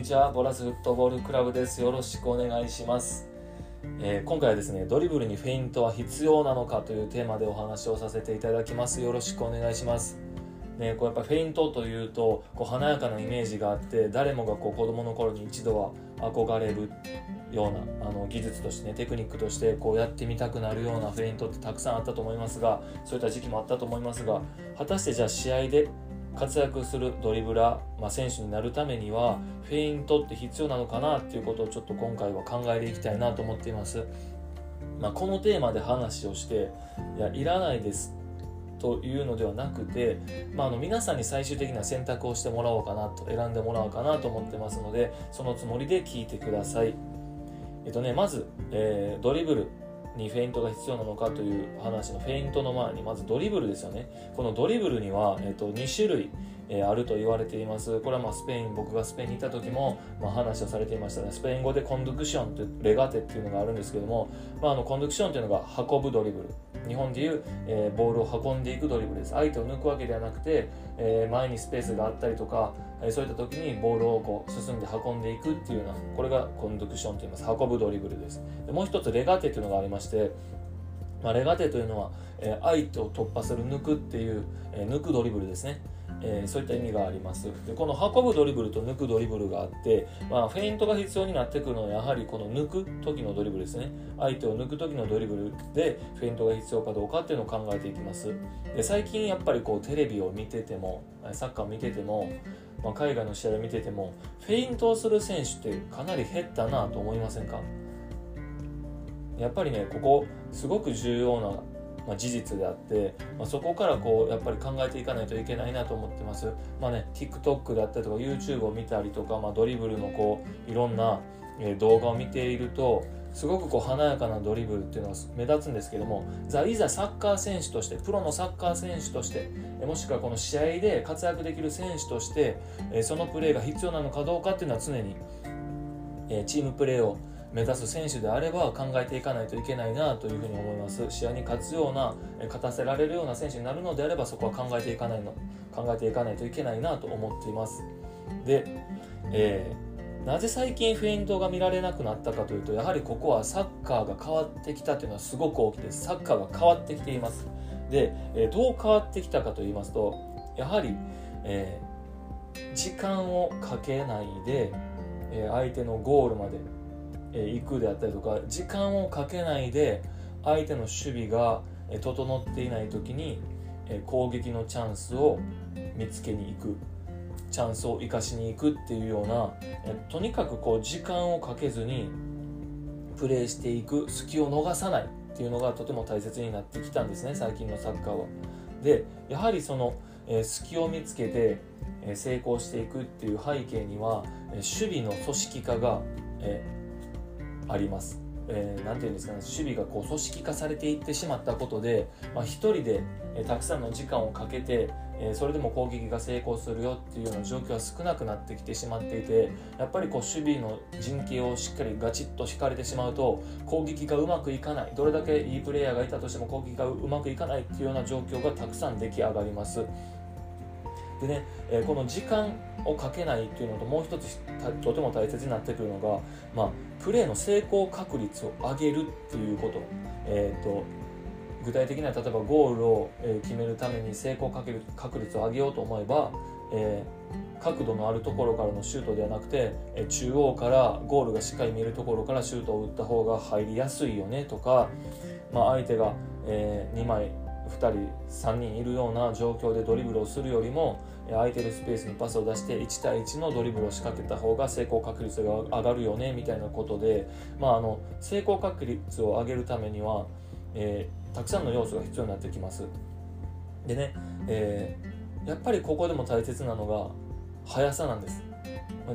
にちは。ボラスフットボールクラブです。よろしくお願いします、えー、今回はですねドリブルにフェイントは必要なのかというテーマでお話をさせていただきます。よろしくお願いします。ね、こうやっぱフェイントというとこう華やかなイメージがあって誰もがこう子供の頃に一度は憧れるようなあの技術としてねテクニックとしてこうやってみたくなるようなフェイントってたくさんあったと思いますがそういった時期もあったと思いますが果たしてじゃあ試合で活躍するドリブラー、まあ、選手になるためにはフェイントって必要なのかなっていうことをちょっと今回は考えていきたいなと思っています。まあ、このテーマで話をしていやいらないですというのではなくて、まあ、あの皆さんに最終的な選択をしてもらおうかなと選んでもらおうかなと思ってますのでそのつもりで聞いてください。えっとね、まず、えー、ドリブルにフェイントが必要なのかという話のフェイントの前にまずドリブルですよね。このドリブルには、えー、と2種類、えー、あると言われています。これはまあスペイン僕がスペインにいた時も、まあ、話をされていましたね。スペイン語でコンドクションというレガテっていうのがあるんですけども、まあ、あのコンドクションというのが運ぶドリブル。日本でいう、えー、ボールを運んでいくドリブルです。相手を抜くわけではなくて、えー、前にスペースがあったりとか、えー、そういった時にボールをこう進んで運んでいくっていうようなこれがコンドクションといいます。運ぶドリブルです。でもう一つレガテというのがありましてまあ、レガテというのは、えー、相手を突破する抜くっていう、えー、抜くドリブルですね、えー、そういった意味があります。でこの運ぶドリブルと抜くドリブルがあって、まあ、フェイントが必要になってくるのはやはりこの抜く時のドリブルですね。相手を抜く時のドリブルでフェイントが必要かどうかっていうのを考えていきます。で最近やっぱりこうテレビを見ててもサッカーを見ててもまあ、海外の試合を見ててもフェイントをする選手ってかなり減ったなと思いませんか？やっぱりねここすごく重要な、まあ、事実であって、まあ、そこからこうやっぱり考えていかないといけないなと思ってます。まあね TikTok だったりとか YouTube を見たりとか、まあ、ドリブルのこういろんな、動画を見ているとすごくこう華やかなドリブルっていうのが目立つんですけどもザいざサッカー選手としてプロのサッカー選手としてもしくはこの試合で活躍できる選手としてそのプレーが必要なのかどうかっていうのは常にチームプレーを目指す選手であれば考えていかないといけないなというふうに思います。試合に勝つような勝たせられるような選手になるのであればそこは考えていかないの考えていかないといけないなと思っています。で、えー、なぜ最近フェイントが見られなくなったかというとやはりここはサッカーが変わってきたというのはすごく大きいです。サッカーが変わってきています。で、えー、どう変わってきたかと言いますとやはり、えー、時間をかけないで、え相手のゴールまで行くであったりとか時間をかけないで相手の守備が整っていない時に攻撃のチャンスを見つけに行くチャンスを生かしに行くっていうようなとにかくこう時間をかけずにプレーしていく隙を逃さないっていうのがとても大切になってきたんですね最近のサッカーは。でやはりその、隙を見つけて、成功していくっていう背景には、守備の組織化が、えあります。えー、て言うんですかね守備がこう組織化されていってしまったことで、まあ、1人で、え、たくさんの時間をかけて、え、それでも攻撃が成功するよっていうような状況は少なくなってきてしまっていてやっぱりこう守備の陣形をしっかりガチッと引かれてしまうと攻撃がうまくいかないどれだけいいプレイヤーがいたとしても攻撃がうまくいかないっていうような状況がたくさん出来上がります。でね、えー、この時間をかけないっていうのともう一つとても大切になってくるのが、まあ、プレーの成功確率を上げるっていうこと,、えーと、具体的には例えばゴールを決めるために成功かける確率を上げようと思えば、えー、角度のあるところからのシュートではなくてえ中央からゴールがしっかり見えるところからシュートを打った方が入りやすいよねとか、まあ、相手が、えー、2枚2人3人いるような状況でドリブルをするよりも空いてるスペースにパスを出して1対1のドリブルを仕掛けた方が成功確率が上がるよねみたいなことで、まあ、あの成功確率を上げるためには、えー、たくさんの要素が必要になってきます。でね、えー、やっぱりここでも大切なのが速さなんです。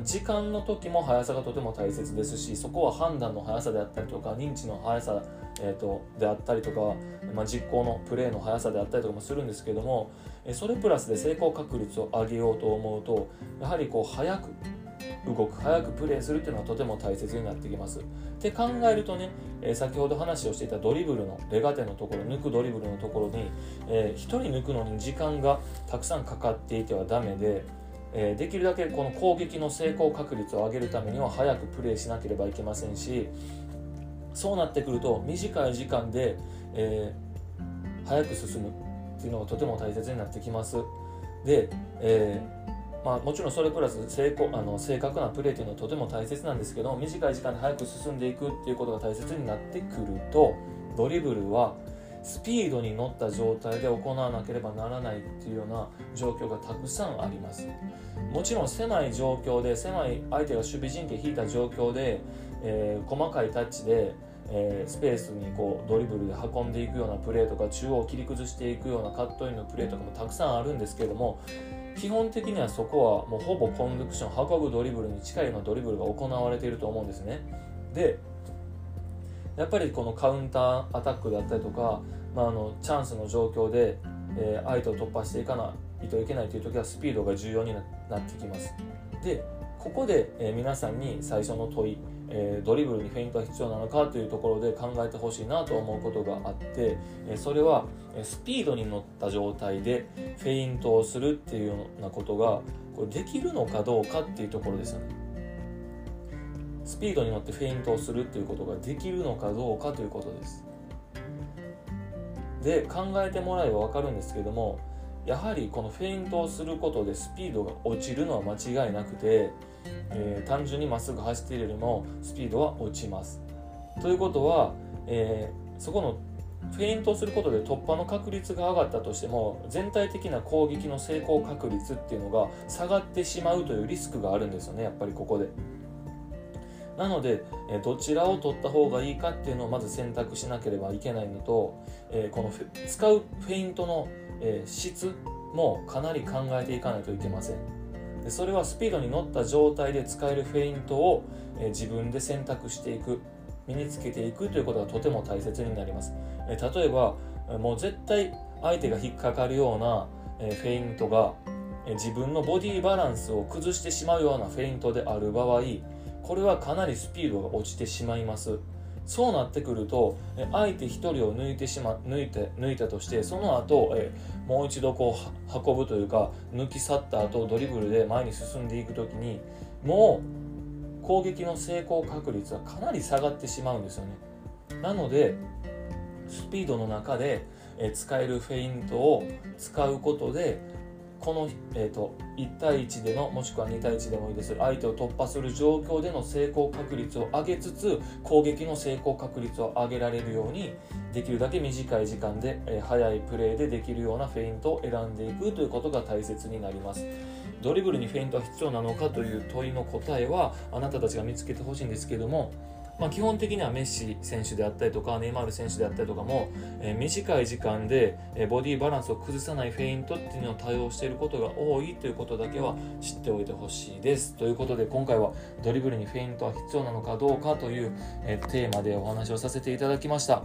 時間の時も速さがとても大切ですしそこは判断の速さであったりとか認知の速さ、えーと、であったりとか、まあ、実行のプレーの速さであったりとかもするんですけどもそれプラスで成功確率を上げようと思うとやはりこう速く動く早くプレーするっていうのはとても大切になってきます。って考えるとね、え、先ほど話をしていたドリブルのレガテのところ抜くドリブルのところに、えー、1人抜くのに時間がたくさんかかっていてはダメでえ、できるだけこの攻撃の成功確率を上げるためには早くプレーしなければいけませんしそうなってくると短い時間で、えー、早く進むっていうのがとても大切になってきます。で、えー、まあ、もちろんそれプラス成功あの正確なプレーというのはとても大切なんですけど短い時間で早く進んでいくっていうことが大切になってくるとドリブルはスピードに乗った状態で行わなければならないっていうような状況がたくさんありますもちろん狭い状況で狭い相手が守備陣形引いた状況で、えー、細かいタッチで、えー、スペースにこうドリブルで運んでいくようなプレーとか中央を切り崩していくようなカットインのプレーとかもたくさんあるんですけども基本的にはそこはもうほぼコンドクション運ぶドリブルに近いようなドリブルが行われていると思うんですね。でやっぱりこのカウンターアタックだったりとかまあ、あのチャンスの状況で、えー、相手を突破していかないといけないという時はスピードが重要になってきます。でここで、えー、皆さんに最初の問い、えー、ドリブルにフェイントは必要なのかというところで考えてほしいなと思うことがあって、えそれはスピードに乗った状態でフェイントをするっていうようなことがこれできるのかどうかっていうところですよね。スピードに乗ってフェイントをするっていうことができるのかどうかということです。で考えてもらえば分かるんですけどもやはりこのフェイントをすることでスピードが落ちるのは間違いなくて、えー、単純にまっすぐ走っているよりもスピードは落ちます。ということは、えー、そこのフェイントをすることで突破の確率が上がったとしても全体的な攻撃の成功確率っていうのが下がってしまうというリスクがあるんですよねやっぱりここで。なので、どちらを取った方がいいかっていうのをまず選択しなければいけないのと、この使うフェイントの、え質もかなり考えていかないといけません。でそれはスピードに乗った状態で使えるフェイントを、え自分で選択していく身につけていくということがとても大切になります、え例えばもう絶対相手が引っかかるような、えフェイントがえ自分のボディバランスを崩してしまうようなフェイントである場合これはかなりスピードが落ちてしまいます。そうなってくると相手1人を抜いてしま抜いて抜いたとしてその後えもう一度こう運ぶというか抜き去った後ドリブルで前に進んでいく時にもう攻撃の成功確率はかなり下がってしまうんですよね。なのでスピードの中で使えるフェイントを使うことでこの、えーと、1対1でのもしくは2対1でもいいです。相手を突破する状況での成功確率を上げつつ攻撃の成功確率を上げられるようにできるだけ短い時間で、えー、速いプレーでできるようなフェイントを選んでいくということが大切になります。ドリブルにフェイントは必要なのかという問いの答えはあなたたちが見つけてほしいんですけどもまあ、基本的にはメッシ選手であったりとかネイマール選手であったりとかも、えー、短い時間で、え、ボディバランスを崩さないフェイントっていうのを多用していることが多いということだけは知っておいてほしいです。ということで今回はドリブルにフェイントは必要なのかどうかという、え、テーマでお話をさせていただきました。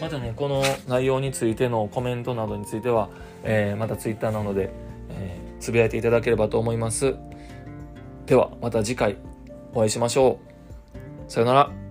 またね、この内容についてのコメントなどについては、えまた Twitter なので、えつぶやいていただければと思います。ではまた次回お会いしましょう。さよなら。